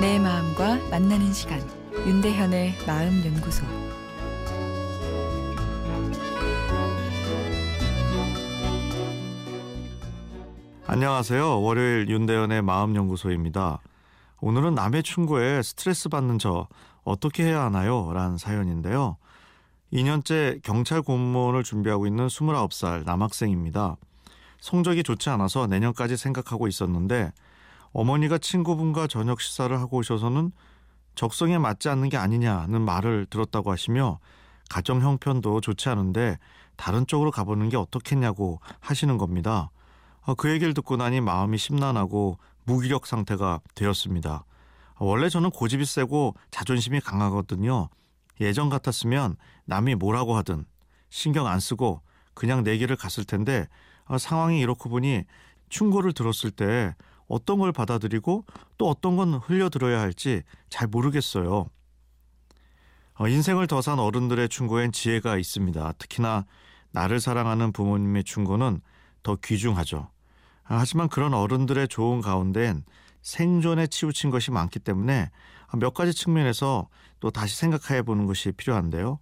내 마음과 만나는 시간 윤대현의 마음 연구소 안녕하세요. 월요일 윤대현의 마음 연구소입니다. 오늘은 남의 충고에 스트레스 받는 저 어떻게 해야 하나요? 라는 사연인데요. 2년째 경찰 공무원을 준비하고 있는 29살 남학생입니다. 성적이 좋지 않아서 내년까지 생각하고 있었는데 어머니가 친구분과 저녁 식사를 하고 오셔서는 적성에 맞지 않는 게 아니냐는 말을 들었다고 하시며 가정 형편도 좋지 않은데 다른 쪽으로 가보는 게 어떻겠냐고 하시는 겁니다. 어, 그 얘기를 듣고 나니 마음이 심란하고 무기력 상태가 되었습니다. 원래 저는 고집이 세고 자존심이 강하거든요. 예전 같았으면 남이 뭐라고 하든 신경 안 쓰고 그냥 내 길을 갔을 텐데 어, 상황이 이렇고 보니 충고를 들었을 때 어떤 걸 받아들이고 또 어떤 건 흘려들어야 할지 잘 모르겠어요. 어, 인생을 더 산 어른들의 충고엔 지혜가 있습니다. 특히나 나를 사랑하는 부모님의 충고는 더 귀중하죠. 아, 하지만 그런 어른들의 조언 가운데엔 생존에 치우친 것이 많기 때문에 몇 가지 측면에서 또 다시 생각해 보는 것이 필요한데요.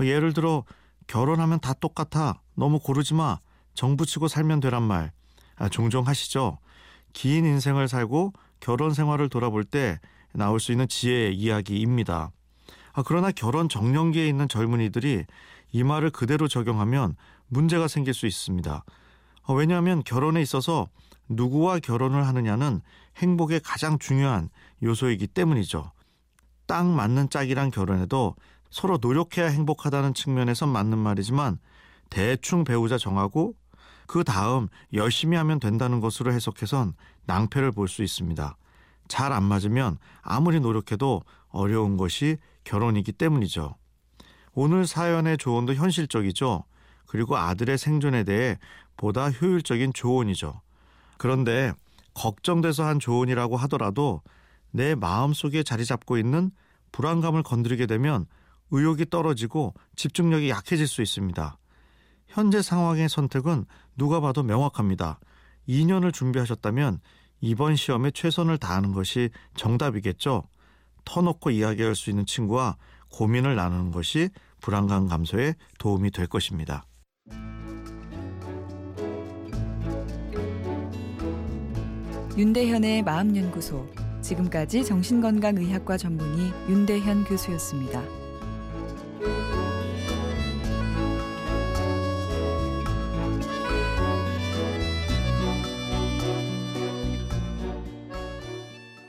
어, 예를 들어 결혼하면 다 똑같아. 너무 고르지 마. 정부 치고 살면 되란 말 아, 종종 하시죠. 긴 인생을 살고 결혼 생활을 돌아볼 때 나올 수 있는 지혜의 이야기입니다. 아, 그러나 결혼 정년기에 있는 젊은이들이 이 말을 그대로 적용하면 문제가 생길 수 있습니다. 아, 왜냐하면 결혼에 있어서 누구와 결혼을 하느냐는 행복의 가장 중요한 요소이기 때문이죠. 딱 맞는 짝이랑 결혼해도 서로 노력해야 행복하다는 측면에선 맞는 말이지만 대충 배우자 정하고 그 다음 열심히 하면 된다는 것으로 해석해선 낭패를 볼 수 있습니다. 잘 안 맞으면 아무리 노력해도 어려운 것이 결혼이기 때문이죠. 오늘 사연의 조언도 현실적이죠. 그리고 아들의 생존에 대해 보다 효율적인 조언이죠. 그런데 걱정돼서 한 조언이라고 하더라도 내 마음속에 자리 잡고 있는 불안감을 건드리게 되면 의욕이 떨어지고 집중력이 약해질 수 있습니다. 현재 상황의 선택은 누가 봐도 명확합니다. 2년을 준비하셨다면 이번 시험에 최선을 다하는 것이 정답이겠죠. 터놓고 이야기할 수 있는 친구와 고민을 나누는 것이 불안감 감소에 도움이 될 것입니다. 윤대현의 마음연구소 지금까지 정신건강의학과 전문의 윤대현 교수였습니다.